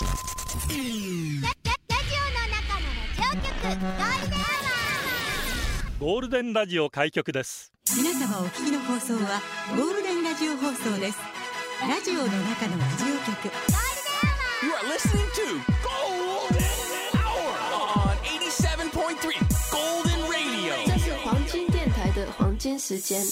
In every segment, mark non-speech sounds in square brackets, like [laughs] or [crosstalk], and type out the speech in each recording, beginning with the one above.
ゴールデンラジオ開局です。皆様お聞きの放送はゴールデンラジオ放送です。ラジオの中のラジオ局。You are listening to Golden Hour on 87.3 Golden Radio. 这是黄金电台的黄金时间。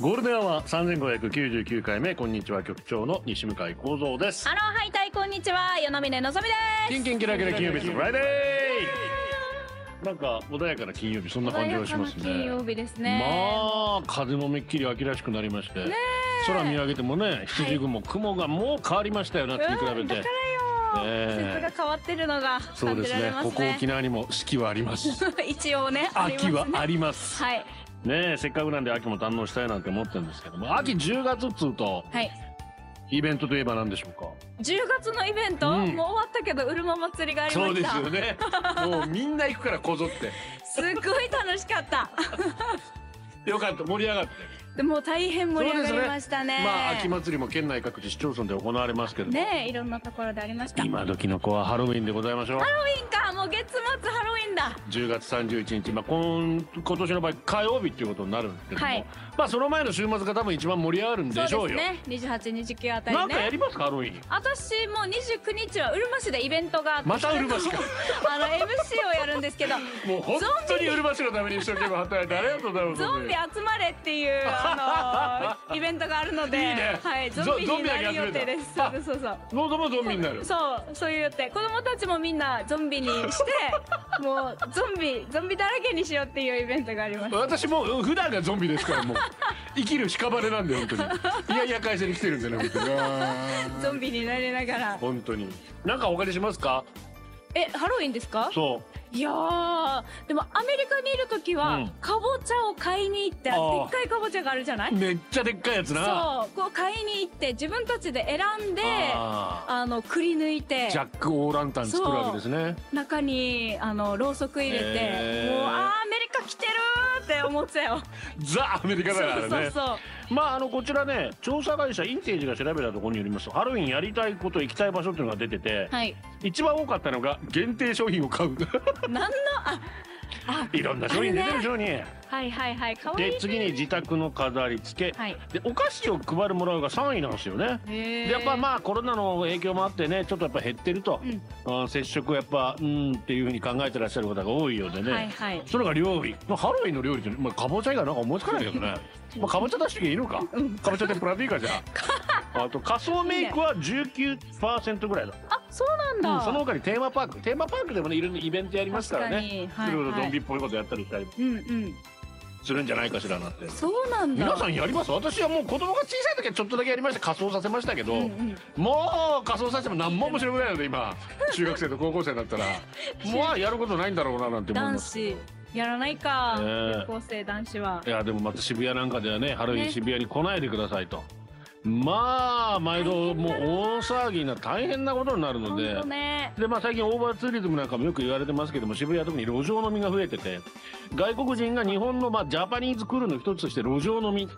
ゴールデンアワー3599回目こんにちは局長の西向井光三です。ハローハイタイこんにちは与那嶺のぞみです。キンキンキラキラ金曜日フライデーなんか穏やかな金曜日そんな感じがしますね。金曜日ですね。まあ風のめっきり秋らしくなりまして空見上げてもね七時雲、雲がもう変わりましたよ夏に比べて、うんだからよ、ええ。季節が変わってるのがそうですね。ここ沖縄にも四季はあります。[laughs] 一応ね秋ね。はあります。はい。ねえせっかくなんで秋も堪能したいなんて思ってるんですけども秋10月っつうとはいイベントといえば何でしょうか？10月のイベント、うん。もう終わったけどうるま祭りがありまそうしたですよね。[laughs] もうみんな行くからこぞって。[laughs] すっごい楽しかった。よかった。盛り上がってでも大変盛り上がりましたね。まあ秋祭りも県内各地市町村で行われますけども。ねえいろんなところでありました。今時の子はハロウィンでございましょう。ハロウィンか。もう月末ハロウィンだ。10月31日、まあ、今今年の場合火曜日っていうことになるんですけども、はい。まあその前の週末が多分一番盛り上がるんでしょうよ。そうですね。2829あたりなんかやねりますかハロウィン。私も29日はうるま市でイベントがあって。またうるま市か。[laughs] あの MC をやるんですけど。もう本当にうるま市のために一生懸命働いてありがとうございます。ゾンビ集まれっていうあのイベントがあるのでね。はい、ゾンビになる予定です。あ。そうそうそう。ノートもゾンビになる。そうそういう予定。子供たちもみんなゾンビにして [laughs] もうゾンビゾンビだらけにしようっていうイベントがあります。私もう普段がゾンビですからもう。生きる屍なんで本当に。いやいや会社に来てるんでね本当に。[laughs] ゾンビになりながら。本当に。なんかお借りしますか？えハロウィンですか？そいやーでもアメリカにいる時は、うん。かぼちゃを買いに行ってでっかいかぼちゃがあるじゃない？うめっちゃでっかいやつな。そうこう買いに行って自分たちで選んでああのくり抜いてージャック・オーランタン作るわけですね。中にあのろうそく入れて、もうあーアメリカ来てるーって思ってたよ。ザ・アメリカだからね。そうそうそう。まああのこちらね調査会社インテージが調べたところによりますとハロウィンやりたいこと行きたい場所っていうのが出てて、はい。一番多かったのが限定商品を買う。何の？ああ。[laughs] いろんな商品出てるでしょうに、はいはいはい。いいで次に自宅の飾り付け、はい。でお菓子を配るもらうが3位なんですよね。でやっぱまあコロナの影響もあってねちょっとやっぱ減ってると、あ接触やっぱうんっていうふうに考えてらっしゃる方が多いようでね、はいはい。それが料理、まあ、ハロウィンの料理って、まあ、かぼちゃ以外なんか思いつかないけどね、まあ、かぼちゃ出していいのか、かぼちゃ天ぷらでいいかじゃ。あ [laughs] あと仮想メイクは19%ぐらいだあそうなんだ、うんその他にテーマパーク。テーマパークでもねいろんなイベントやりますからね。に。はいい。ろいろはいゾンビっぽいことやったりしたり。うんうんするんじゃないかしらなんて。そうなんだ。皆さんやります？私はもう子供が小さい時はちょっとだけやりまして仮装させましたけど、うんうん。もう仮装させても何も面白くないので今 [laughs] 中学生と高校生になったら。もうやることないんだろうななんて思い男ます子やらないか、高校生男子は。いやでもまた渋谷なんかではねハロウィンね渋谷に来ないでくださいと、まあ毎度もう大騒ぎな大変なことになるの本で当ね。でまあ最近オーバーツーリズムなんかもよく言われてますけども渋谷は特に路上飲みが増えてて外国人が日本のまあジャパニーズクールの一つとして路上飲み。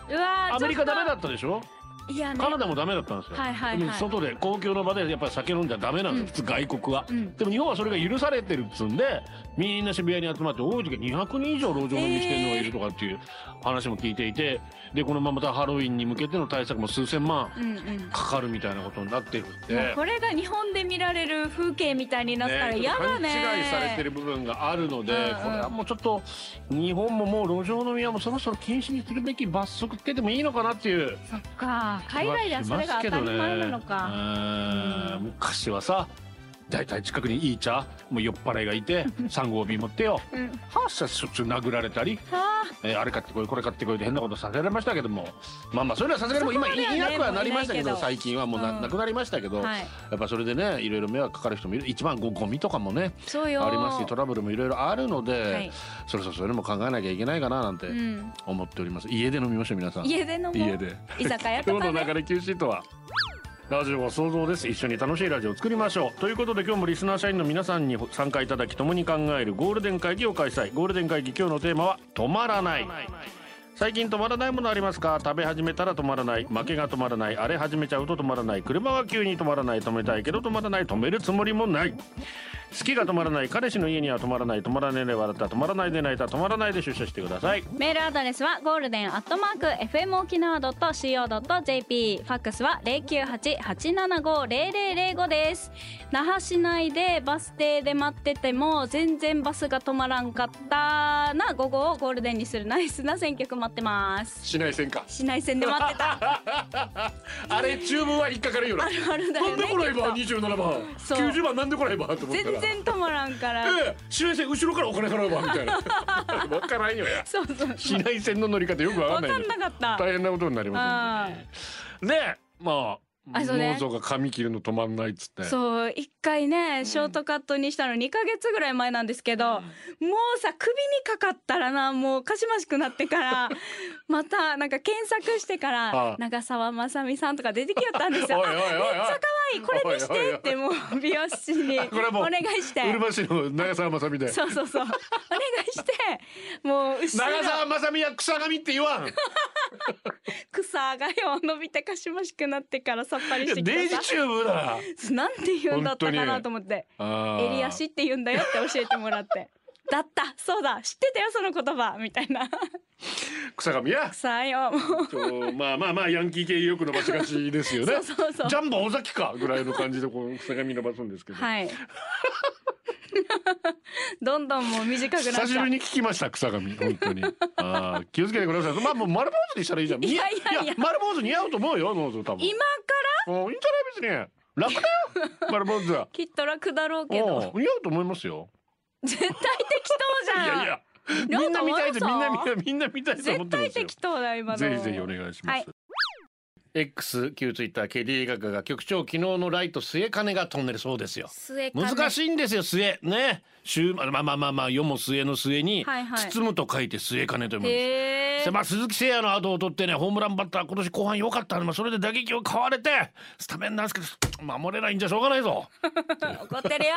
アメリカダメだっったでしょ？たいやね。カナダもダメだったんですよ、はいはいはい。外で公共の場でやっぱり酒飲んじゃダメなんです、普通外国は、うん。でも日本はそれが許されてるっつうんでみんな渋谷に集まって多い時は200人以上路上飲みしてるのがいるとかっていう話も聞いていてでこのまままたハロウィンに向けての対策も数千万うんうん。かかるみたいなことになってるんもうで。これが日本で見られる風景みたいになったらね嫌だね。勘違いされてる部分があるので、うんうん。これはもうちょっと日本ももう路上飲みはもうそろそろ禁止にするべき罰則つけてもいいのかなっていう。そっか海外ではそれが当たり前なのか、うん。昔はさ大体近くにいい茶もう酔っ払いがいて3号瓶持ってよ。うん。はっしゃしょっちゅう殴られたり、あ。えーあれ買ってこいこれ買ってこいって変なことさせられましたけども。まあまあそれはさすがにもう今いなくはなりましたけど最近はもうな,、うん。なくなりましたけど、はい。やっぱそれでねいろいろ迷惑かかる人もいる。一番ゴゴミとかもねそうよ。ありますしトラブルもいろいろあるので、はい。そろそろそれも考えなきゃいけないかななんてうん。思っております、家で飲みましょう皆さん。家で飲も居酒屋とかね。[laughs] 今日の流れ Q シートはラジオは想像です。一緒に楽しいラジオを作りましょう。ということで今日もリスナー社員の皆さんに参加いただき共に考えるゴールデン会議を開催。ゴールデン会議今日のテーマは止まらない。最近止まらないものありますか？食べ始めたら止まらない。負けが止まらない。あれ始めちゃうと止まらない。車は急に止まらない。止めたいけど止まらない。止めるつもりもない。好きが止まらない。彼氏の家には止まらない。止まらないで笑った。止まらないで泣いた止まらないで出社してください。メールアドレスはゴールデンアットマーク FM 沖縄 .co.jp ファックスは098-875-0005です。那覇市内でバス停で待ってても全然バスが止まらんかったな。午後をゴールデンにする。ナイスな選曲待ってます。しないせんか市内線で待ってた。[laughs] あれ注文は引っかかるよなあるあるだよねなんで来ないばきっ27番。そう。90番なんで来ないばと思とったら。全然止まらんから。ええ市内線後ろからお金払うわみたいな。[laughs] わからんよや。そうそう。市内線の乗り方よくわかんない分かんなかった。大変なことになりますん。でねまああそうね。が髪切るの止まんないっつって。そう一回ねショートカットにしたの2ヶ月ぐらい前なんですけど、もうさ首にかかったらなもうかしましくなってから [laughs] またなんか検索してかはらあ長澤まさみさんとか出てきよったんですよ。おいおいおいおい。あめっちゃ可愛いこれにしてってもう美容師にお願いして。うるま市の長澤まさみで。そうそうそう。お願いしてもう長澤まさみは草髪って言わん。草がよ伸びてかしましくなってからさっぱりしてデイジチューブだな。んて言うんだったかなと思って。襟足って言うんだよって教えてもらって。だった。そうだ。知ってたよその言葉。みたいな。草髪や。さあよまあまあまあヤンキー系よく伸ばしがちですよね。そうそうそう。ジャンボ尾崎か。ぐらいの感じでこう草髪伸ばすんですけど、はい。[laughs] どんどんもう短く久しぶりに聞きました草髪本当に。あー気をつけてください。まあもう丸坊主にしたらいいじゃん。いやいやいや。丸坊主似合うと思うよノーズ多分。今から？もういいんじゃない別に。楽だよ。[laughs] 丸坊主は。きっと楽だろうけど。うん似合うと思いますよ絶対適当じいゃん。やいや。みんな見たいですみんなみんな見たいと思っ絶てますよ。対適当だ今の。ぜひぜひお願いします、はい X 旧ツイッター KD ガガが局長昨日のライト末金が飛んでるそうですよ。難しいんですよ末。ね。週まあまあまあまあ世も末の末にはいはい。包むと書いて末金と読むんです。まあ、鈴木誠也の後を取ってねホームランバッター今年後半良かったの、まあ、それで打撃を買われてスタメンなんですけど守れないんじゃしょうがないぞ。[laughs] 怒ってるよ。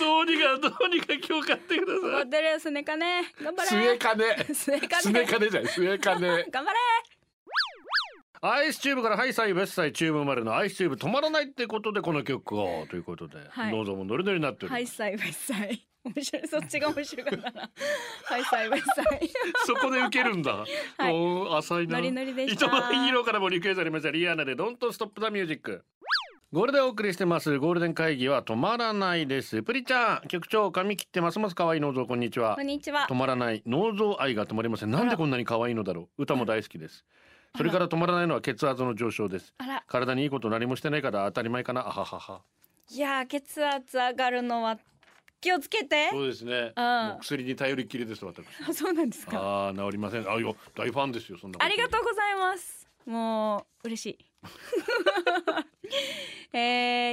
どうにかどうにか今日買ってくだ怒ってるよすねかね。頑張れ。末金末か末ね [laughs] 金じゃない末金 [laughs] 頑張れアイスチューブからハイサイウェスサイチューブ生まれのアイスチューブ止まらないってことでこの曲を。ということで、はい。どうぞもノリノリになっております、ハイサイウェッサイ。面白い。そっちが面白かったな。[laughs] ハイサイウェッサイ。そこで受けるんだ、はい。浅いな。ノリノリでした。糸満ヒーローからもリクエストありましたリアーナでドントストップザミュージックゴールデンお送りしてます。ゴールデン会議は止まらないです。プリちゃん局長髪切ってますます可愛い脳臓こんにちは。こんにちは。止まらない。脳臓愛が止まりません。なんでこんなに可愛いのだろう。歌も大好きですそれから止まらないのは血圧の上昇です。あら。体にいいこと何もしてないから当たり前かな。あははは。いやー血圧上がるのは気をつけて。そうですね。うん。もう薬に頼りっきりです私。あ [laughs] そうなんですか。ああ治りません。あよ大ファンですよそんなありがとうございます。もう嬉しい。[laughs] えー、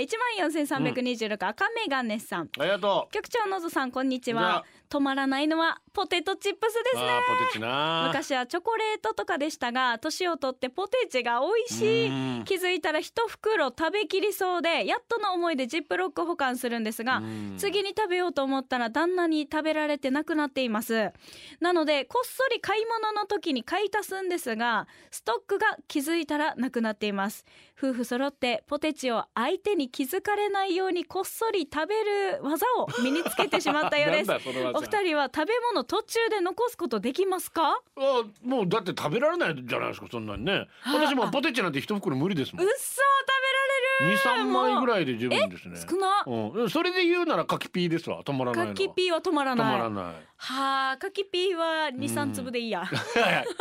1万4326、赤メガネさん。ありがとう。局長のぞさんこんにちは。あ。止まらないのはポテトチップスですね。ポテチな。昔はチョコレートとかでしたが年を取ってポテチが美味しうん。い気づいたら一袋食べきりそうでやっとの思いでジップロック保管するんですがうん。次に食べようと思ったら旦那に食べられてなくなっています。なのでこっそり買い物の時に買い足すんですがストックが気づいたらなくなっています夫婦揃ってポテチを相手に気づかれないようにこっそり食べる技を身につけてしまったようです。[laughs] お二人は食べ物途中で残すことできますか？あもうだって食べられないじゃないですかそんなにね。私もポテチなんて一袋無理ですもん。うっそ食べられる。二三枚ぐらいで十分ですね。少な。うん、それで言うなら柿ピーですわ。止まらないのは。かきピーは止まら止ない。まらないはあかきピーは二三粒でいいや。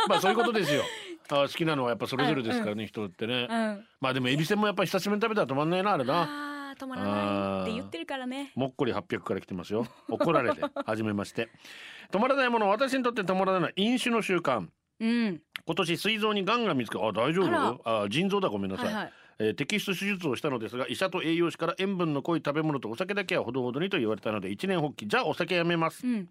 まあそういうことですよ。[laughs] あ好きなのはやっぱそれぞれですからね、人ってね、うん。まあでもエビせんもやっぱ久しぶりに食べたら止まんないなあれな。あー止まらないって言ってるからね。もっこり800から来てますよ。怒られて初めまして。止まらないもの私にとって止まらないのは飲酒の習慣。うん。今年膵臓に癌が見つかあ大丈夫？あ腎臓だごめんなさい、はいはいえー摘出手術をしたのですが医者と栄養士から塩分の濃い食べ物とお酒だけはほどほどにと言われたので一年発起。じゃあお酒やめます。うん。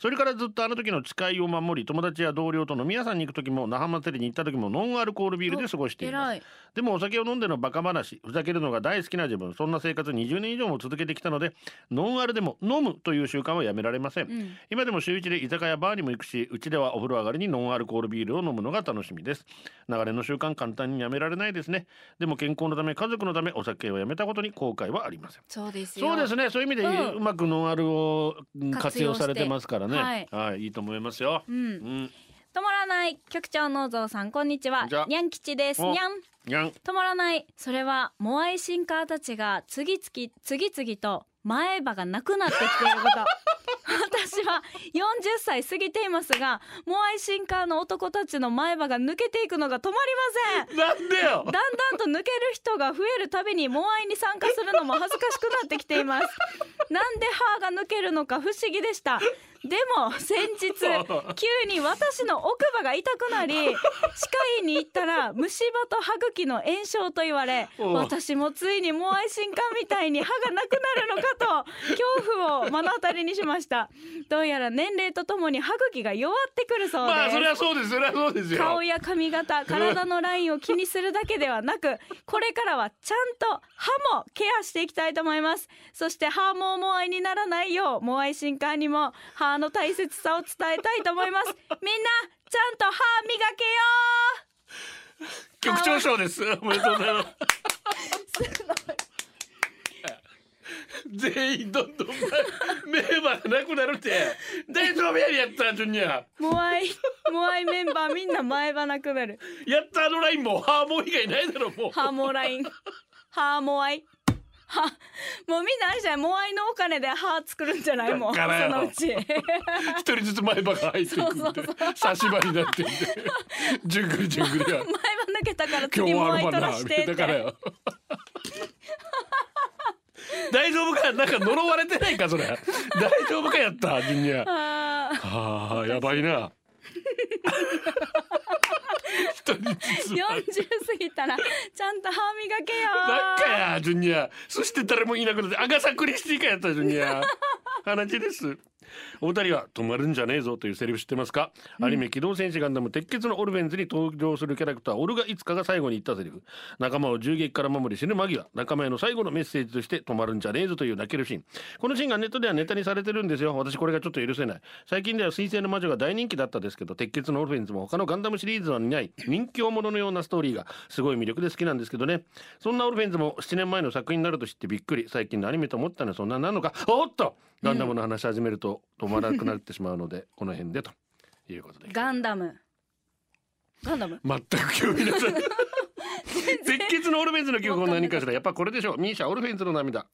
それからずっとあの時の誓いを守り友達や同僚と飲み屋さんに行く時も那覇祭りに行った時もノンアルコールビールで過ごしています。でもお酒を飲んでのバカ話ふざけるのが大好きな自分そんな生活20年以上も続けてきたのでノンアルでも飲むという習慣はやめられません、うん。今でも週一で居酒屋バーにも行くしうちではお風呂上がりにノンアルコールビールを飲むのが楽しみです。流れの習慣簡単にやめられないですね。でも健康のため家族のためお酒をやめたことに後悔はありません。そうですよ。そうですね。そういう意味でうん。うまくノンアルをうん活活用されてますからね。はい。はい、いいと思いますよ。うん。うん。止まらない局長のぞうさんこんにちは。にゃん吉です。おにゃんにゃん止まらない。それはモアイシンカーたちが次々次々と前歯がなくなってきていること [laughs] 私は40歳過ぎていますがモアイシンカーの男たちの前歯が抜けていくのが止まりません。なんでよ。だんだんと抜ける人が増えるたびにモアイに参加するのも恥ずかしくなってきています。なんで歯が抜けるのか不思議でした。でも先日 [laughs] 急に私の奥歯が痛くなり歯科医に行ったら虫歯と歯茎の炎症と言われ私もついにモアイ進化みたいに歯がなくなるのかと恐怖を目の当たりにしました [laughs] どうやら年齢とともに歯茎が弱ってくるそうです、まあそれはそうです。それはそうですよ。顔や髪型 [laughs] 体のラインを気にするだけではなくこれからはちゃんと歯もケアしていきたいと思います。そして歯もモアイにならないようモアイ進化にも歯の大切さを伝えたいと思います。[laughs] みんなちゃんと歯磨けよ局長賞です。おめでとうございます [laughs] 全員どんどん名馬がなくなるって。[laughs] 大丈夫やりやったジュニアモアイモアイメンバーみんな前歯なくなる。やったあのラインもハーモン以外ないだろもう。ハーモライン。ハーモアイ。はもうみんなあれじゃない？モアイのお金で歯作るんじゃない？もうそのうち。[laughs] 一人ずつ前歯が入っていくんで差し歯になっていって。じゅんぐりじゅんぐりや。前歯抜けたから今次モアイ取らしてって。だからよ [laughs] 大丈夫かなんか呪われてないかそれ。大丈夫かやったジュニアあー。ああやばいな。一人ずつ40過ぎたらちゃんと歯磨けよ。ばっかやジュニア。そして誰もいなくなってアガサ・クリスティかやったジュニア。話ですお二人は止まるんじゃねえぞというセリフ知ってますか、アニメ機動戦士ガンダム鉄血のオルフェンズに登場するキャラクターオルがいつかが最後に言ったセリフ。仲間を銃撃から守り死ぬ間際仲間への最後のメッセージとして止まるんじゃねえぞという泣けるシーン。このシーンがネットではネタにされてるんですよ。私これがちょっと許せない。最近では水星の魔女が大人気だったですけど鉄血のオルフェンズも他のガンダムシリーズはない。人気者のようなストーリーがすごい魅力で好きなんですけどね。そんなオルフェンズも7年前の作品になると知ってびっくり。最近のアニメと思ったのはそんなになるのか。おっと！ガンダムの話し始めると止まらなくなってしまうので [laughs] この辺でということで。ガンダム。ガンダム？全く興味なさ鉄血 [laughs] [laughs] のオルフェンズの曲は何かしら。やっぱこれでしょう。ミーシャオルフェンズの涙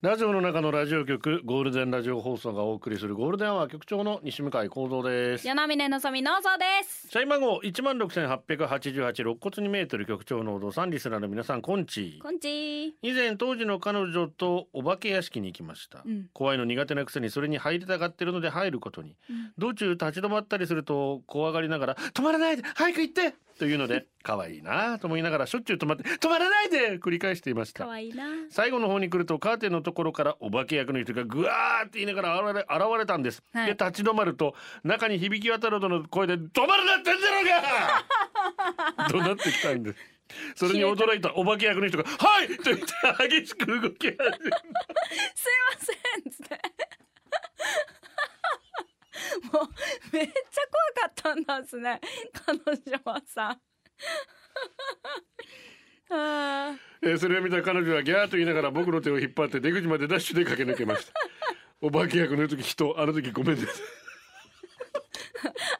ラジオの中のラジオ局ゴールデンラジオ放送がお送りするゴールデンアワー局長の西向井光三です。柳峰のぞみのぞです。社員番号一万六千八百八十八肋骨二メートル局長のお父さんリスナーの皆さんこんち。こんち。以前当時の彼女とお化け屋敷に行きました、うん。怖いの苦手なくせにそれに入りたがってるので入ることに、うん。道中立ち止まったりすると怖がりながら止まらないで早く行ってというので [laughs] 可愛いなと思いながらしょっちゅう止まって止まらないで繰り返していました。かわいいな。最後の方に来るとカーテンのところからお化け役の人がぐわーって言いながら現れ現れたんです、はい。で立ち止まると中に響き渡るほどの声で「止まるなってんだろうが!」怒鳴ってきたんです。それに驚いたお化け役の人が「はい!」と言って激しく動き始め [laughs] すいませんっつってもうめっちゃ怖かったんだっすね。彼女はさ。[laughs] あえーそれを見た彼女はギャーと言いながら僕の手を引っ張って出口までダッシュで駆け抜けました。[laughs] お化け役の時人あの時ごめんなさいー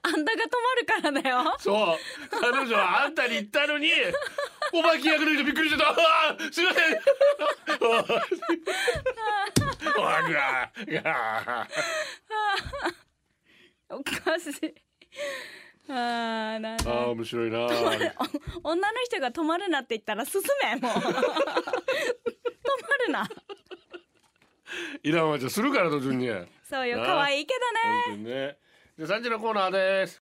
あんたが止まるからだよ。そう。彼女はあんたに言ったのにお化け役の人びっくりしてた。あーすいません。[laughs] おわぐわーがおかしい。[laughs] あーなんあー面白いな。お [laughs] 女の人が止まるなって言ったら進めもう。[laughs] 止まるな。イランはじゃするからと順に。本そうよな。可愛いけどね。当にね。で3時のコーナーです。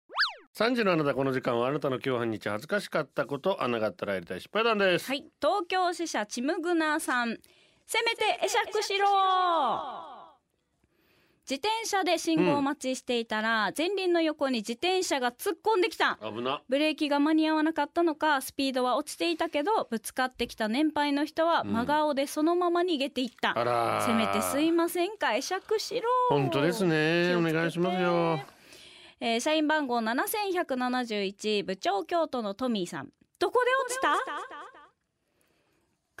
3時のあなたこの時間はあなたの今日半日恥ずかしかったこと穴があったらやりたい失敗談です、はい東京支社チムグナーさん。せめて会釈しろ自転車で信号待ちしていたら、前輪の横に自転車が突っ込んできた。危な。ブレーキが間に合わなかったのかスピードは落ちていたけどぶつかってきた年配の人はうん。真顔でそのまま逃げていった、あらー。せめてすいません会釈しろ。本当ですね。お願いしますよ。えー社員番号7171部長京都のトミーさん。どこで落ちた？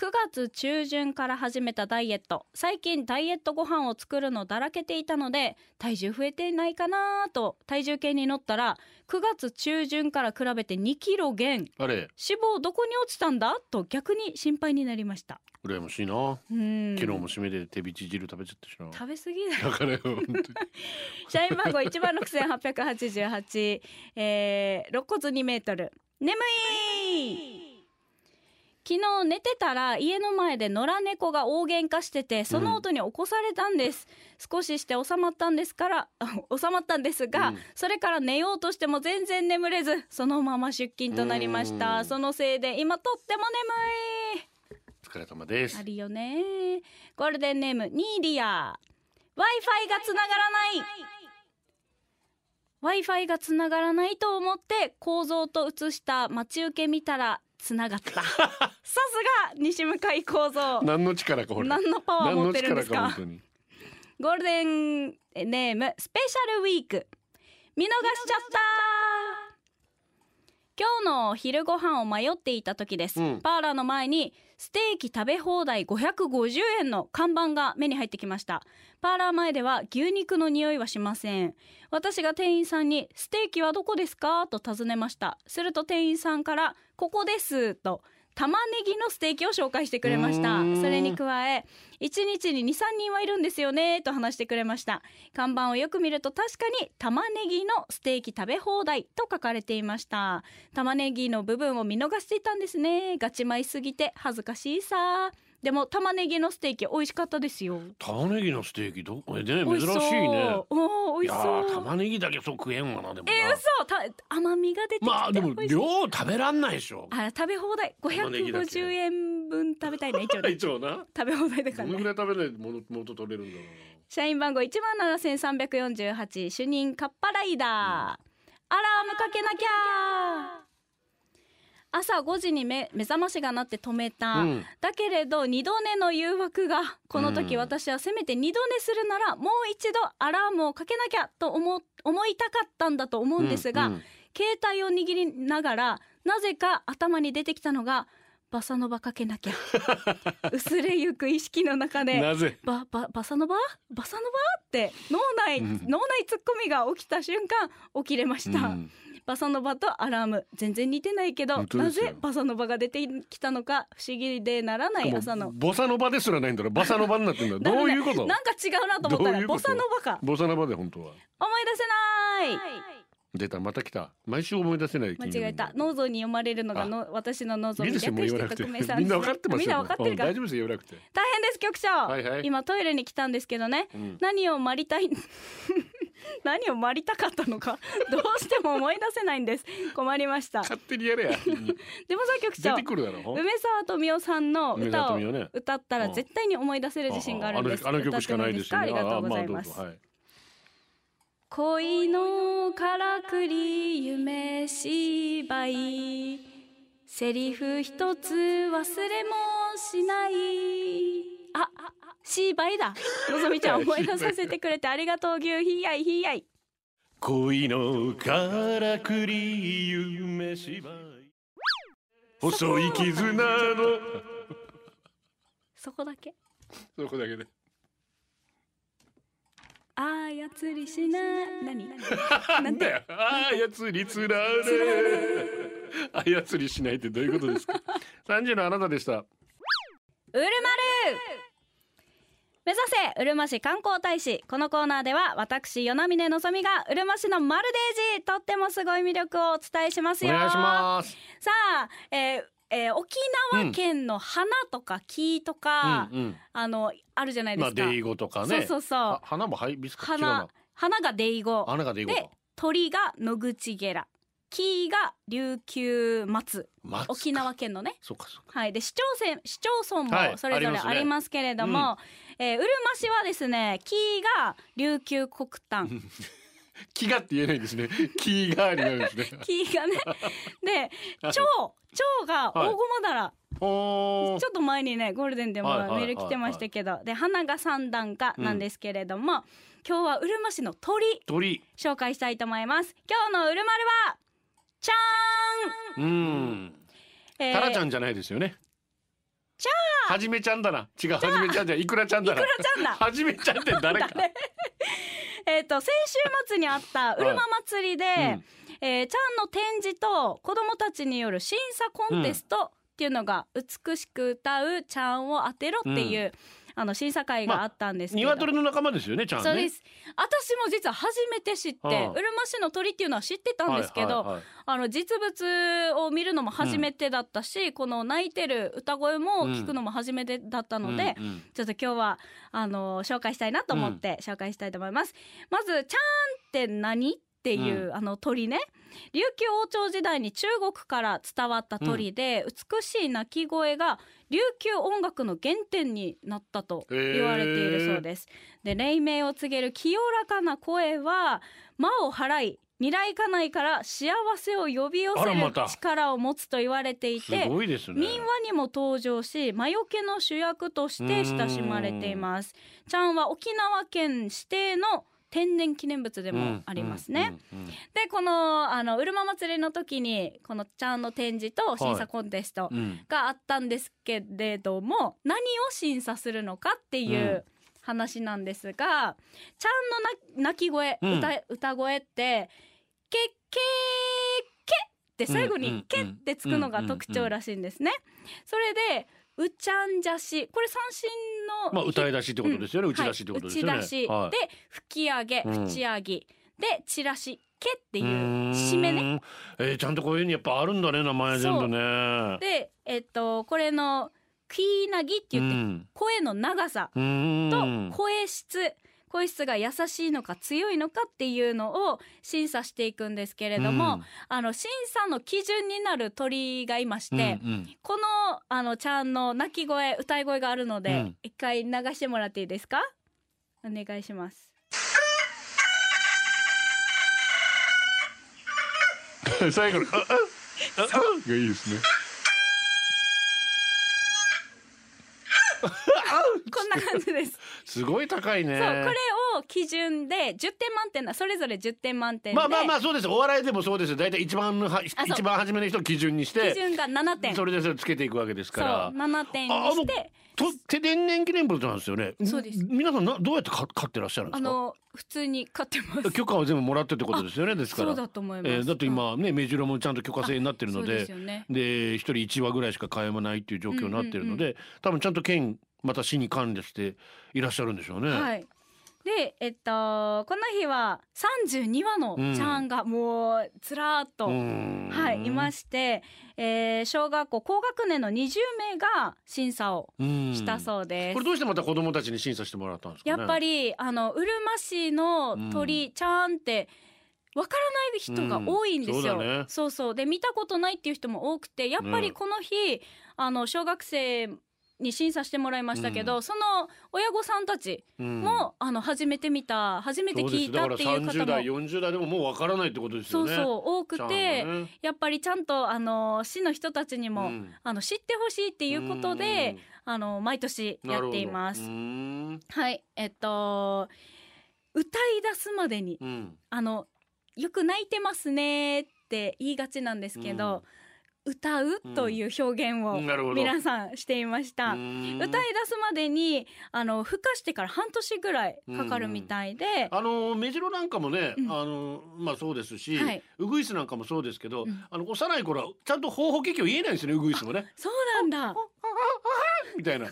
9月中旬から始めたダイエット。最近ダイエットご飯を作るのだらけていたので体重増えていないかなと。体重計に乗ったら9月中旬から比べて2キロ減。あれ？脂肪どこに落ちたんだ？と逆に心配になりました。羨ましいな。うん。昨日も締めで手びち汁食べちゃったしな食べ過ぎだ。よだからよ本当に。[laughs] 社員番号1万6888、えー、肋骨2メートル。眠い昨日寝てたら家の前で野良猫が大喧嘩しててその音に起こされたんです、少しして収まったんですからあ [laughs] 収まったんですが、うん。それから寝ようとしても全然眠れずそのまま出勤となりましうん。たそのせいで今とっても眠い。お疲れ様です。あるよね。ゴールデンネームニーディア Wi-Fi がつながらない。Wi-Fi がつながらないと思って構造と写した待ち受け見たらつながった。[laughs] さすが西向井構造何の力かこれ何のパワー持ってるんですか。ゴールデンネームスペシャルウィーク。見逃しちゃった。今日の昼ご飯を迷っていた時です、うん。パーラーの前にステーキ食べ放題550円の看板が目に入ってきました。パーラー前では牛肉の匂いはしません。私が店員さんにステーキはどこですか？と尋ねました。すると店員さんからここですと。玉ねぎのステーキを紹介してくれました。それに加え1日に23人はいるんですよねと話してくれました。看板をよく見ると確かに玉ねぎのステーキ食べ放題と書かれていました。玉ねぎの部分を見逃していたんですね。ガチ米すぎて恥ずかしいさでも玉ねぎのステーキ美味しかったですよ。玉ねぎのステーキどこね珍しいね。おー美味しいやそうー玉ねぎだけそう食えんわなでもな。えー、嘘。た甘みが出てきてまあでも量食べらんないでしょ。あ食べ放題。玉ねぎだけ550円分食べたいね一応ね。[laughs] 一応な。食べ放題だから。ねどのぐらい食べないと元元取れるんだろ社員番号1万7348主任カッパライダー、アラームかけなきゃ朝5時に目目覚ましが鳴って止めた、うん。だけれど二度寝の誘惑がこの時うん。私はせめて二度寝するならもう一度アラームをかけなきゃと思思いたかったんだと思うんですが、うんうん。携帯を握りながらなぜか頭に出てきたのがバサノバかけなきゃ。[laughs] 薄れゆく意識の中でなぜ？バババサノバ？バサノバ？って脳内、うん。脳内ツッコミが起きた瞬間起きれました、うんバサノバとアラーム。全然似てないけどなぜバサノバが出てきたのか不思議でならない朝の。ボサノバですらないんだろ [laughs] バサノバになってんだどういうこと？なんか違うなと思ったらボサノバか。ボサノバで本当は。思い出せない。出たまた来た。毎週思い出せない間違えた。脳像に読まれるのがの私の脳像いいですよもう言わなくて。みんな分かってますよみんな分かってるから。う。ん大丈夫ですよ言わなくて。大変です局長、はいはい。今トイレに来たんですけどね、うん。何をまりたい？[laughs] 何をまりたかったのか [laughs] どうしても思い出せないんです。困りました。勝手にやれや [laughs] でもさ局出長てくるだろ梅沢富美男さんの歌を歌ったら絶対に思い出せる自信があるんです。ああの曲しかないですよね。ありがとうございます。あまあはい。恋のからくり夢芝居。セリフ一つ忘れもしない。あ芝居だ。のぞみちゃん思い出させてくれてありがとう牛ひやいひやい。恋のからくり夢芝居。細い絆の。そこだけ？そこだけで。あやつりしな。何？[laughs] なんて？だよ操りつられ。操りしないってどういうことですか？三時のあなたでした。うるまる目指せうるま市観光大使。このコーナーでは私与那嶺のぞみがうるま市のマルデージとってもすごい魅力をお伝えしますよ。お願いします。さあ、えーえー沖縄県の花とか木とか、うんうん。あのあるじゃないでか、ますあデイゴとかね。そうそうそう。あ花もハイビスカ花な花がデイゴ。花がデイゴか。で鳥が野口ゲラ。木が琉球松。沖縄県のね。そうかそうか。はい、で市町村市町村はいもそれぞれありますね。ありますけれども、えーうるま市はですね木が琉球黒炭。[laughs] 木がって言えないですね。木がありなんですね。[laughs] 木がね。ではい。蝶蝶が大駒だら、おー。ちょっと前にねゴールデンでもはいはいはいメール来てましたけど、で花が三段花なんですけれども、今日はうるま市の鳥。鳥。紹介したいと思います。今日のうるまるはちゃーん、うん。えータラちゃんじゃないですよねちはじめちゃんだな。違うはじめちゃんじゃいくらちゃんだな。いくらちゃんだ。はじめちゃんって誰か。[laughs] 誰えっと先週末にあったうるま祭りで、うん。えーちゃんの展示と子どもたちによる審査コンテストっていうのが美しく歌うちゃんを当てろっていう、あの審査会があったんですけど、鶏の仲間ですよねちゃんね。そうです。私も実は初めて知って、はあうるま市の鳥っていうのは知ってたんですけど、はいはいはい。あの実物を見るのも初めてだったし、この泣いてる歌声も聞くのも初めてだったので、うんうん。ちょっと今日はあの紹介したいなと思って紹介したいと思います。まずちゃんって何っていう、あの鳥ね。琉球王朝時代に中国から伝わった鳥で、美しい鳴き声が琉球音楽の原点になったと言われているそうです。で黎明を告げる清らかな声は魔を払い未来家内から幸せを呼び寄せる力を持つと言われていすて、民話にも登場し魔除けの主役として親しまれています。ちゃん。は沖縄県指定の天然記念物でもありますね、うんうんうん。でこのあのうるま祭りの時にこのちゃんの展示と審査コンテストうん。があったんですけれども、何を審査するのかっていう話なんですが、ちゃんのな鳴き声、うん。歌歌声って「けっけーけ」って最後うんうんうん。に「け」ってつくのが特徴らしいんですね。それでうちゃんじゃしこれ三振の、まあ歌い出しってことですよね、打ち出しってことですよね、はい、打ち出し、はい。で吹き上げうん。吹ち上げ、でチラシ「け」っていう締めね。えーちゃんとこういうにやっぱあるんだね名前全部ね。でえっとこれの「キーナギ」って言ってうん。声の長さと声質声質が優しいのか強いのかっていうのを審査していくんですけれども、うん。あの審査の基準になる鳥がいまして、うんうん。このあのちゃんの鳴き声歌い声があるので、うん。一回流してもらっていいですか？お願いします。[laughs] 最後のああああがいいですねこんな感じです、すごい高いね。そうこれを基準で10点満点なそれぞれ10点満点で、まあまあまあそうですお笑いでもそうですよ。大体一番のは一番初めの人を基準にして基準が7点。それでそれつけていくわけですそうから7点にして。と天然記念物なんですよね。そうです。皆さんなどうやってか飼ってらっしゃるんですか？あの普通に買ってます。[laughs] 許可は全部もらってってことですよねですから。そうだと思います、えーだって今ね目白もちゃんと許可制になってるのそうでですよね。人一羽ぐらいしか飼えないっていう状況になってるので、多分ちゃんと県また市に管理していらっしゃるんでしょうね。はい。で、えっと、この日は32羽のうんちゃんがもうずらーっと、はい、いまして、えー小学校高学年の20名が審査をうんしたそうです。これどうしてまた子供たちに審査してもらったんですかね？やっぱりあのうるま市の鳥、ちゃんってわからない人が多いんですよ、うんそねそうそうで見たことないっていう人も多くてやっぱりこの日、あの小学生に審査してもらいましたけど、その親御さんたちうん。も、あの初めて見た初めて聞いたっていうそうですだから30代方も40代でももうわからないってことですよね。そうそう多くて、がね。やっぱりちゃんとあの市の人たちにも、うん。あの知ってほしいっていうことで、あの毎年やっています。はい。えっと歌い出すまでにうん。あのよく泣いてますねって言いがちなんですけど、歌うという表現を皆さんしていました。うん。歌い出すまでにあの孵化してから半年ぐらいかかるみたいで、あの目白なんかもね、うん。あのまあそうですし、はい。うぐいすなんかもそうですけど、うん。あの幼い頃はちゃんと方法結局言えないんですよねうぐいすもね。そうなんだ。みたいな。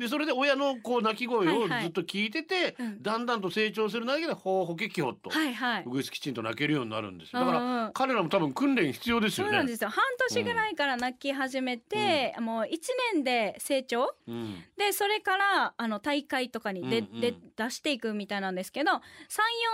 でそれで親のこう鳴き声をはいはい。ずっと聞いてて、うん。だんだんと成長するだけでほうほけきほっと、はいはい。うぐいすきちんと泣けるようになるんですよ。だから、うんうん。彼らも多分訓練必要ですよね。そうなんですよ半年ぐらいから泣き始めて、もう1年で成長。うん。でそれからあの大会とかにで、うんうん。で出していくみたいなんですけど34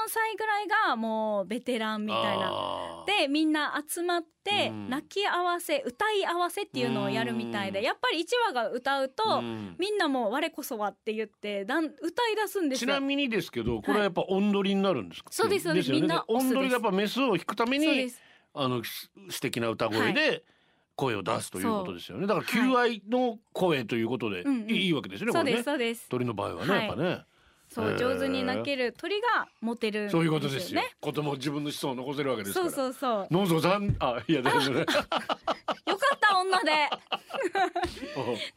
歳ぐらいがもうベテランみたいな。でみんな集まってうん。泣き合わせ歌い合わせっていうのをやるみたいでうん。やっぱり1話が歌うと、うん。みんなもう我こそはって言ってだん歌い出すんですよ。ちなみにですけどこれはやっぱ音取りになるんですか、そうですそうです。よね。みんなオスです音取りがやっぱメスを引くためにそうです。あのす素敵な歌声で声を出すということですよね、だからはい求愛の声ということで、うんうん。いいわけですよねそうですそうです。鳥の場合はね、はい。やっぱね。そう上手に泣ける鳥がモテる。そういうことですよ。子供自分の子孫を残せるわけですから。そうそうそう。のぞさんあいや大丈夫女で。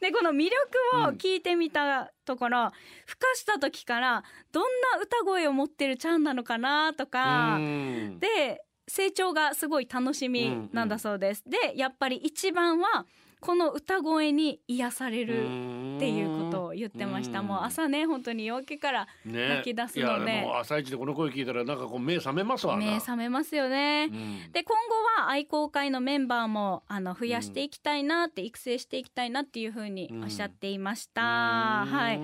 [laughs] でこの魅力を聞いてみたところ、孵化した時からどんな歌声を持ってるちゃんなのかなとか、うんで成長がすごい楽しみなんだそうです。でやっぱり一番はこの歌声に癒されるっていうことを言ってました。うん。もう朝ね本当に夜明けからね。泣き出すので。いやも朝一でこの声聞いたらなんかこう目覚めますわな目覚めますよね。うん。で今後は愛好会のメンバーもあの増やしていきたいなって、育成していきたいなっていうふうにおっしゃっていました、はい。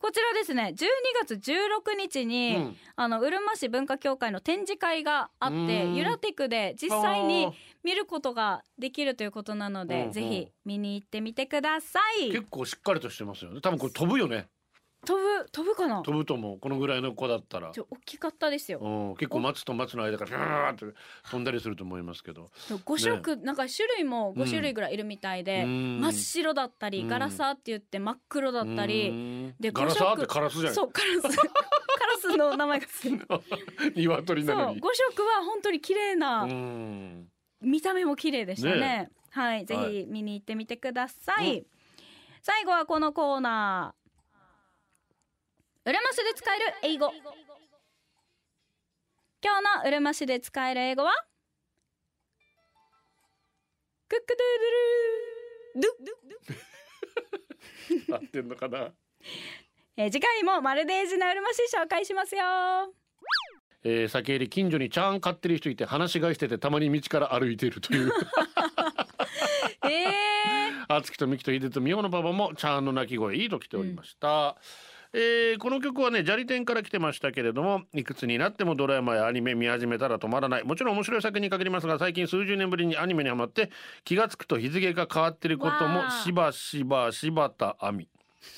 こちらですね12月16日に、うん。あのうるま市文化協会の展示会があってうん。ゆらテクで実際に見ることができるということなので、うん。ぜひ見に行ってみてください。結構しっかりとしてますよね。多分これ飛ぶよね。飛ぶ飛ぶかな？飛ぶと思う。このぐらいの子だったら。ちょ大きかったですよ。うん、結構松と松の間からファーって飛んだりすると思いますけど。5色、なんか種類も5種類ぐらいいるみたいで、うん。真っ白だったり、うん。ガラサーって言って真っ黒だったり、うん。でガラサーってカラスじゃないそうカラス。[laughs] カラスの名前が好き [laughs] 鶏なのに。5色は本当に綺麗な、うん見た目も綺麗でしたね。ねはいぜはひ見に行ってみてください、う最後はこのコーナー。うるま市で使える英語。今日のうるま市で使える英語は？クックドゥードゥルー。ドゥ。[laughs] 合ってんのかな？えー次回もまるでエイジなうるま市紹介しますよえー、先入り近所にチャーン飼ってる人いて話し飼いしててたまに道から歩いているという。[laughs] えー、あつきとみきとひでとみおのパパもチャーンの鳴き声いいと来ておりました、えーこの曲はね砂利店から来てましたけれどもいくつになってもドラマやアニメ見始めたら止まらない。もちろん面白い作品に限りますが最近数十年ぶりにアニメにハマって気がつくと日付が変わってることもしばしば柴田亜美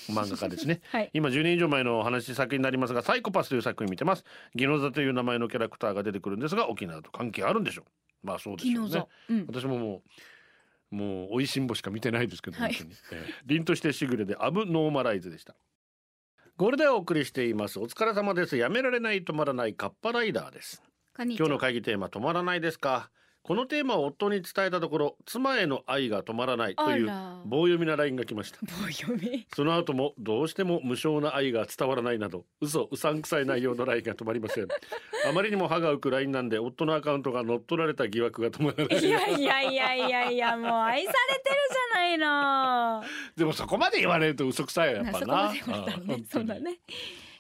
漫画家ですね。[laughs] はい。今10年以上前のお話作品になりますがサイコパスという作品見てます。ギノザという名前のキャラクターが出てくるんですが沖縄と関係あるんでしょう。まあそうでしょうね。うん、私ももうもう美味しんぼしか見てないですけど、はい。本当に、えー凛としてしぐれでアブノーマライズでした。ゴールデンをお送りしています。お疲れ様です。やめられない止まらないカッパライダーです。今日の会議テーマ止まらないですか？このテーマを夫に伝えたところ妻への愛が止まらないという棒読みなラインが来ました。棒読み。その後もどうしても無償な愛が伝わらないなど嘘うさんくさい内容のラインが止まりません。[laughs] あまりにも歯が浮くラインなんで夫のアカウントが乗っ取られた疑惑が止まらない。いやいやいやいやいやもう愛されてるじゃないの。[laughs] でもそこまで言われると嘘くさいよやっぱな。ねそうだね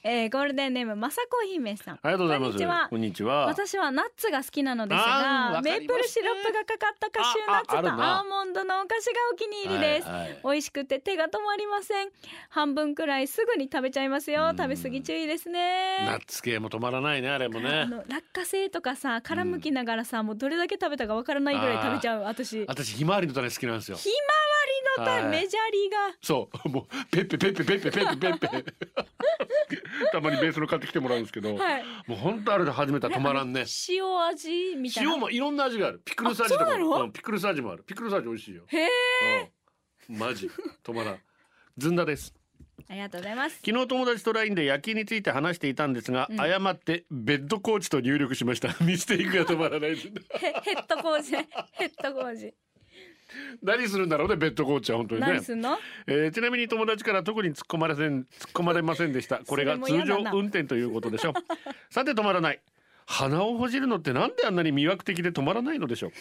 えー、ゴールデンネームまさこ姫さん。ありがとうございます。こんにちは。こんにちは。私はナッツが好きなのですがメープルシロップがかかったカシューナッツとアーモンドのお菓子がお気に入りです、はいはい。美味しくて手が止まりません。半分くらいすぐに食べちゃいますよ。うん。食べ過ぎ注意ですナねッツ系も止まらないねあれもあね。の落花生とかさ殻むきながらさ、もうどれだけ食べたかわからないぐらい食べちゃう私ひまわ私ひまわりの種好きなんですよ。りの種、はい。メジャーリーがそう。もうペッペペッペペッペペッペ。ペッペ。[laughs] たまにベースの買ってきてもらうんですけど、はい。もう本当あれで始めたら止まらんね。塩味みたいな。塩もいろんな味がある。ピクルス味とかあそうんピクルス味もある。ピクルス味美味しいよ。へえうん。マジ。止まらん。ずんだです。ありがとうございます。昨日友達と LINE で夜勤について話していたんですが、うん。誤ってベッドコーチと入力しました。[laughs] ミステイクが止まらない。ヘヘッドコーチ。ねヘッドコーチ [laughs] 何するんだろうねベッドコーチは本当にね。何すんの？えーちなみに友達から特に突っ込まれせん突っ込まれませんでした。これが通常運転ということでしょ。う [laughs] さて止まらない鼻をほじるのってなんであんなに魅惑的で止まらないのでしょ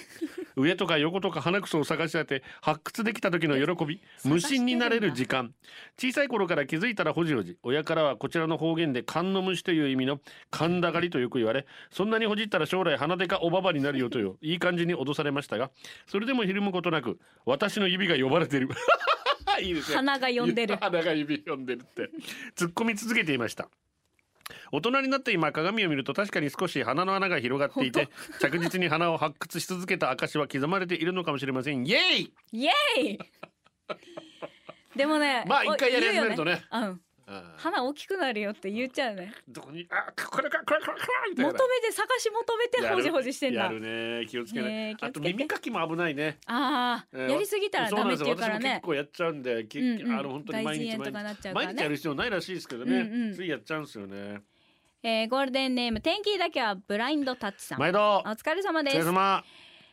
う？[laughs] 上とか横とか鼻くそを探し当て発掘できた時の喜び無心になれる時間。小さい頃から気づいたらほじほじ。親からはこちらの方言で勘の虫という意味の勘だがりとよく言われそんなにほじったら将来鼻でかおばばになるよとよいい感じに脅されましたがそれでもひるむことなく私の指が呼ばれてる。[laughs] いいですね。鼻が呼んでる。[laughs] 鼻が指呼んでるって。突っ込み続けていました大人になって今鏡を見ると確かに少し鼻の穴が広がっていて着実に鼻を発掘し続けた証は刻まれているのかもしれません。イエーイ！イエーイ！[laughs] でもねまあ一回やり始めるとね。お言うようんあー鼻大きくなるよって言っちゃうね。どこにあこれかこれかこれかみたいな。求めて探し求めてほじほじしてんだやるね。気をつけな。い、あと耳かきも危ないね。ああ、えーやりすぎたらダメって言うからね。結構やっちゃうんで、あの本当に毎日毎日。やる必要ないらしいですけどね、ついやっちゃうんですよね。えーゴールデンネーム天気だけはブラインドタッチさん。毎度。お疲れ様おです、疲れ様、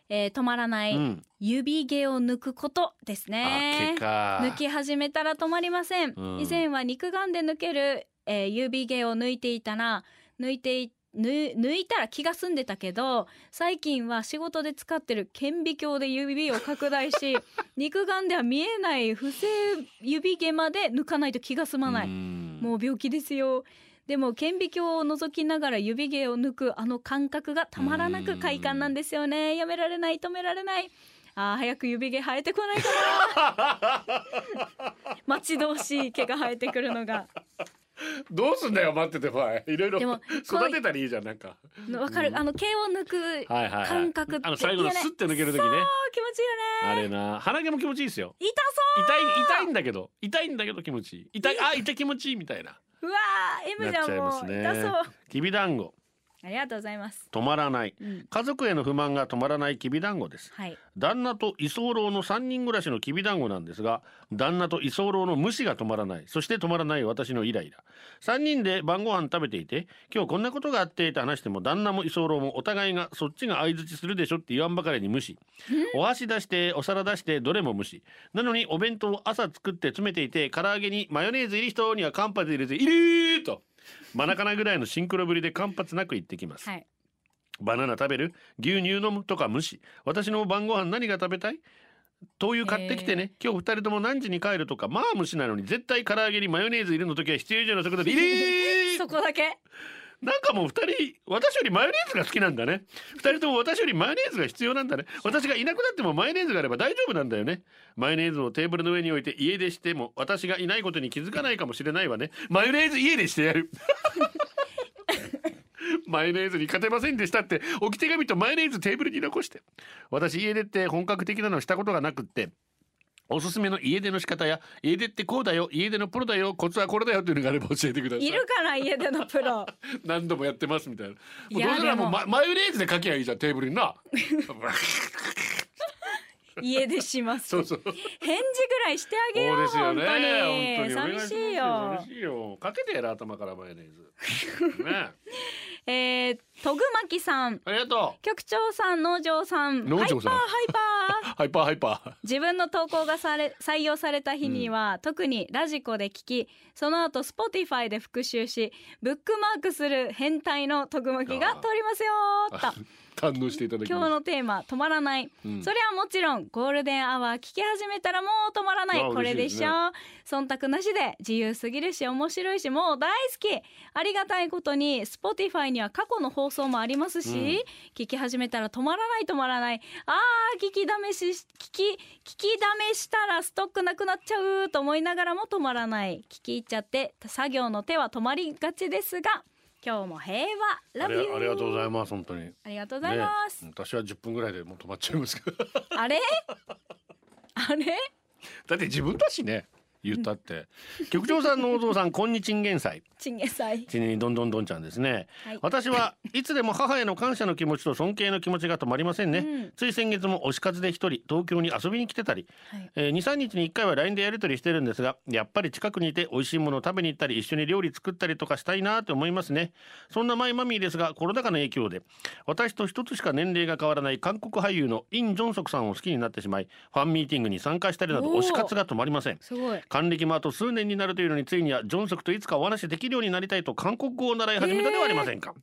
えー止まらない、うん。指毛を抜くことですあね抜き始めたら止まりません、うん。以前は肉眼で抜ける、えー指毛を抜いていたら抜いてい抜抜いたら気が済んでたけど最近は仕事で使ってる顕微鏡で指を拡大し [laughs] 肉眼では見えない不正指毛まで抜かないと気が済まない。うん。もう病気ですよでも顕微鏡を覗きながら指毛を抜くあの感覚がたまらなく快感なんですよね。やめられない止められない。あー早く指毛生えてこないかな。[laughs] 待ち遠しい毛が生えてくるのがどうすんだよ待ってておいいろいろ育てたらいいじゃんなんか。わかる、あの毛を抜くはいはい、はい、感覚ってあの最後のスッて抜ける時ね。そう気持ちいいよね。あれな。鼻毛も気持ちいいですよ。痛そう。痛い痛いんだけど。痛いんだけど気持ちいい。痛いあ痛い気持ちいいみたいな。うわー M じなっちゃんもうますね。痛そう。きびだんごありがとうございます。止まらない。うん。家族への不満が止まらないきびだんごです。はい。旦那と居候の3人暮らしのきびだんごなんですが旦那と居候の無視が止まらない。そして止まらない私のイライラ。3人で晩ご飯食べていて今日こんなことがあってって話しても旦那も居候もお互いがそっちが相槌するでしょって言わんばかりに無視。お箸出してお皿出してどれも無視。なのにお弁当を朝作って詰めていて唐揚げにマヨネーズ入り人には間髪入れて「いる!」とマナカナぐらいのシンクロぶりで間髪なく言ってきます。はい。バナナ食べる？牛乳飲む？とか無視。私の晩ご飯何が食べたい？灯油買ってきてね、今日二人とも何時に帰るとか。まあ無視なのに。絶対唐揚げにマヨネーズ入れるの時は必要以上の速度で。入 [laughs] れそこだけ？なんかもう二人私よりマヨネーズが好きなんだね。二人とも私よりマヨネーズが必要なんだね。私がいなくなってもマヨネーズがあれば大丈夫なんだよね。マヨネーズをテーブルの上に置いて家出しても私がいないことに気づかないかもしれないわね。マヨネーズ家でしてやる。[laughs] マヨネーズに勝てませんでしたって置き手紙とマヨネーズテーブルに残して。私家出って本格的なのしたことがなくっておすすめの家出の仕方や家出ってこうだよ家出のプロだよコツはこれだよっていうのがあれば教えてください。いるから家でのプロ。[laughs] 何度もやってますみたいな。もうどうせならもうママヨネーズで書きゃいいじゃんテーブルにな。[laughs] 家出します。そうそう。返事ぐらいしてあげようですよね。本当に。寂しいよ。寂しいよ。かけてやる頭からマヨネーズ。ね [laughs] えー、とぐまきさん。ありがと局長さん農場さん。農場さん。ハイパーハイパー。う [laughs] ハイパーハイパー。自分の投稿がされ採用された日には、特にラジコで聞きその後 Spotify で復習しブックマークする変態のとぐまきが通りますよと [laughs] 堪能していただき今日のテーマ止まらない、うん。それはもちろんゴールデンアワー聞き始めたらもう止まらない。あこれでしょ。嬉忖度なしで自由すぎるし面白いしもう大好き。ありがたいことに Spotify には過去の放送もありますし、聞き始めたら止まらない止まらない。あー聞き試し聞き聞き試したらストックなくなっちゃうと思いながらも止まらない。聞き入っちゃって作業の手は止まりがちですが今日も平和。ありありがとうございます本当に。ありがとうございます、ね私は10分ぐらいでもう止まっちゃいますけど。あれ？あれ？[laughs] だって自分だしね言ったって。局長さんのお父さんこんにちんげん祭チンゲサイちにどんどんどんちゃんですね、はい。私はいつでも母への感謝の気持ちと尊敬の気持ちが止まりませんね、うん。つい先月も推し活で一人東京に遊びに来てたり、はい。えー、23日に1回は LINE でやり取りしてるんですがやっぱり近くにいて美味しいものを食べに行ったり一緒に料理作ったりとかしたいなと思いますね。そんなマイマミーですがコロナ禍の影響で私と一つしか年齢が変わらない韓国俳優のイン・ジョンソクさんを好きになってしまいファンミーティングに参加したりなど推し活が止まりません。すごい還暦もあと数年になるというのについにはジョンソクといつかお話できるようになりたいと韓国語を習い始めたではありませんか、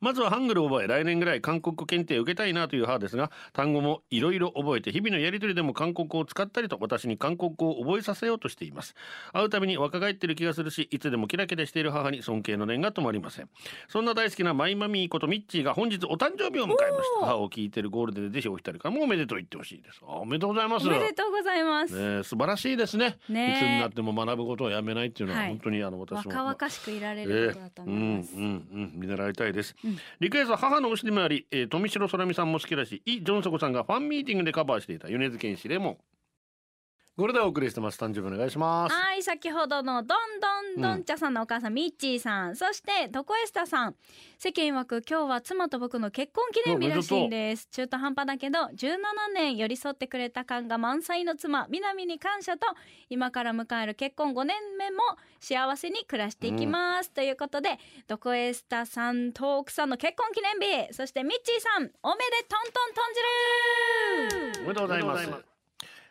まずはハングルを覚え来年ぐらい韓国語検定を受けたいなという母ですが単語もいろいろ覚えて日々のやり取りでも韓国語を使ったりと私に韓国語を覚えさせようとしています。会うたびに若返ってる気がするしいつでもキラキラしている母に尊敬の念が止まりません。そんな大好きなマイマミーことミッチーが本日お誕生日を迎えました。母を聞いてるゴールデンでぜひお二人からもおめでとう言ってほしいです。あおめでとうございます。おめでとうございます、ねえ素晴らしいですね。ねえ。いつになっても学ぶことをやめないっていうのははい。本当にあの私も、若々しくいられえることだとえうん思います、うんうん。見習いたいです、リクエストは母の推しでもあり、えー、富城空美さんも好きだしイ・ジョンソコさんがファンミーティングでカバーしていた米津玄師レモンこれでお送りしてます。誕生日お願いします。はい先ほどのどんどんどん。ちゃさんのお母さん、ミッチーさんそしてトコエスタさん。世間曰く今日は妻と僕の結婚記念日らしいんです。中途半端だけど17年寄り添ってくれた感が満載の妻南に感謝と今から迎える結婚5年目も幸せに暮らしていきます、ということでトコエスタさんと奥さんの結婚記念日。そしてミッチーさんおめでとんとんとんじるおめでとうございます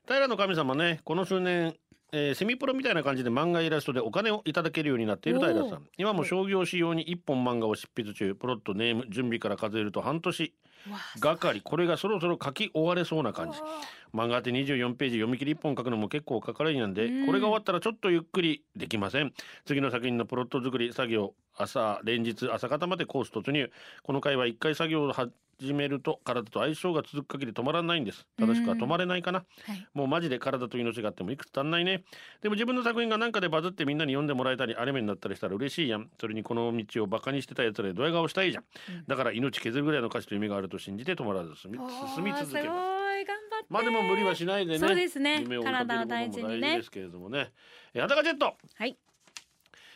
平の神様ねこの数年えーセミプロみたいな感じで漫画イラストでお金をいただけるようになっている平さん。今も商業仕様に一本漫画を執筆中プロットネーム準備から数えると半年がかりこれがそろそろ書き終われそうな感じ。漫画って24ページ読み切り1本書くのも結構かかるんなんで、うん。これが終わったらちょっとゆっくりできません。次の作品のプロット作り作業朝連日朝方までコース突入。この回は1回作業を始めると体と相性が続く限り止まらないんです。正しくは止まれないかな、はい。もうマジで体と命があってもいくつ足んないね。でも自分の作品が何かでバズってみんなに読んでもらえたりアニメになったりしたら嬉しいやん。それにこの道をバカにしてたやつらでドヤ顔したいじゃん、うん。だから命削るぐらいの価値と夢があると信じて止まらず進み進み続けます。おーすごい。頑張って。まあでも無理はしないでね。そうですね。夢を追いかけることも大事ですけれどもね。えー、アタカジェット。はい。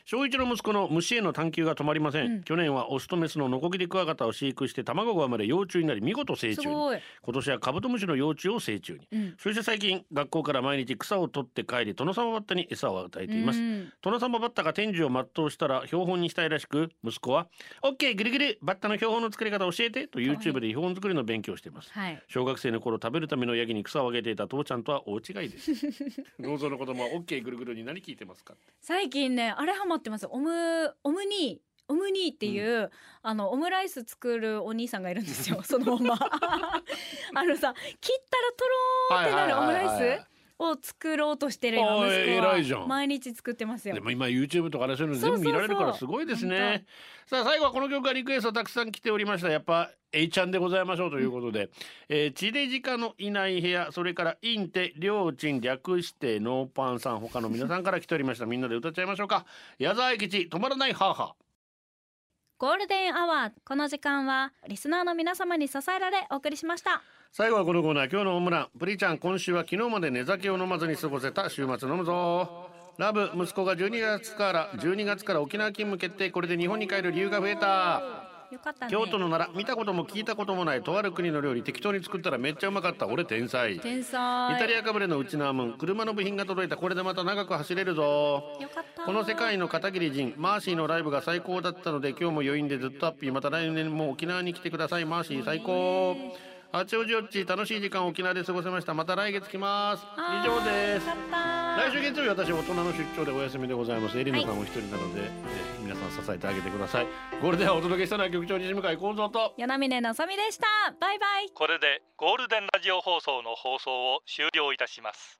小一の息子の虫への探求が止まりません、うん。去年はオスとメスのノコギリクワガタを飼育して卵が生まれ幼虫になり見事成虫今年はカブトムシの幼虫を成虫に。うん、そして最近学校から毎日草を取って帰り殿様バッタに餌を与えています、うん殿様バッタが天寿を全うしたら標本にしたいらしく息子は「オッケーぐるぐるバッタの標本の作り方教えて」と YouTube で標本作りの勉強をしています。はい。小学生の頃食べるためのヤギに草をあげていた父ちゃんとは大違いです。[laughs] 農蔵の子供はオッケーぐるぐるに何聞いてますか？最近ねあれハマってます。オムオムニーオムニーっていう、あのオムライス作るお兄さんがいるんですよ。そのまま。[laughs] あのさ切ったらとろーってなるオムライスを作ろうとしてる今息子偉いじゃん。は毎日作ってますよ。でも今 YouTube とかねそういうの全部見られるからすごいですね。さあ最後はこの曲がリクエストたくさん来ておりました。やっぱ A ちゃんでございましょうということで、えー、地デジカのいない部屋それからインテりょうちん略してノーパンさん他の皆さんから来ておりました。みんなで歌っちゃいましょうか。矢沢永吉止まらないハーハーゴールデンアワーこの時間はリスナーの皆様に支えられお送りしました。最後はこのコーナー今日のホームランプリちゃん今週は昨日まで寝酒を飲まずに過ごせた週末飲むぞ。ラブ息子が12月から12月から沖縄勤務決定これで日本に帰る理由が増えた。よかったね。京都のなら見たことも聞いたこともないとある国の料理適当に作ったらめっちゃうまかった。俺天才。イ天才。タリアかぶれのうちなーむん。車の部品が届いたこれでまた長く走れるぞ。よかった。この世界の片桐仁マーシーのライブが最高だったので今日も余韻でずっとアッピー。また来年も沖縄に来てください。マーシー最高八王子よっち楽しい時間を沖縄で過ごせました。また来月来ます。以上です。来週月曜日私大人の出張でお休みでございます。エリナさんお一人なので、えー皆さん支えてあげてください。ゴールデンはお届けしたのは局長西向井幸三と。与那嶺のぞみでした。バイバイ。これでゴールデンラジオ放送の放送を終了いたします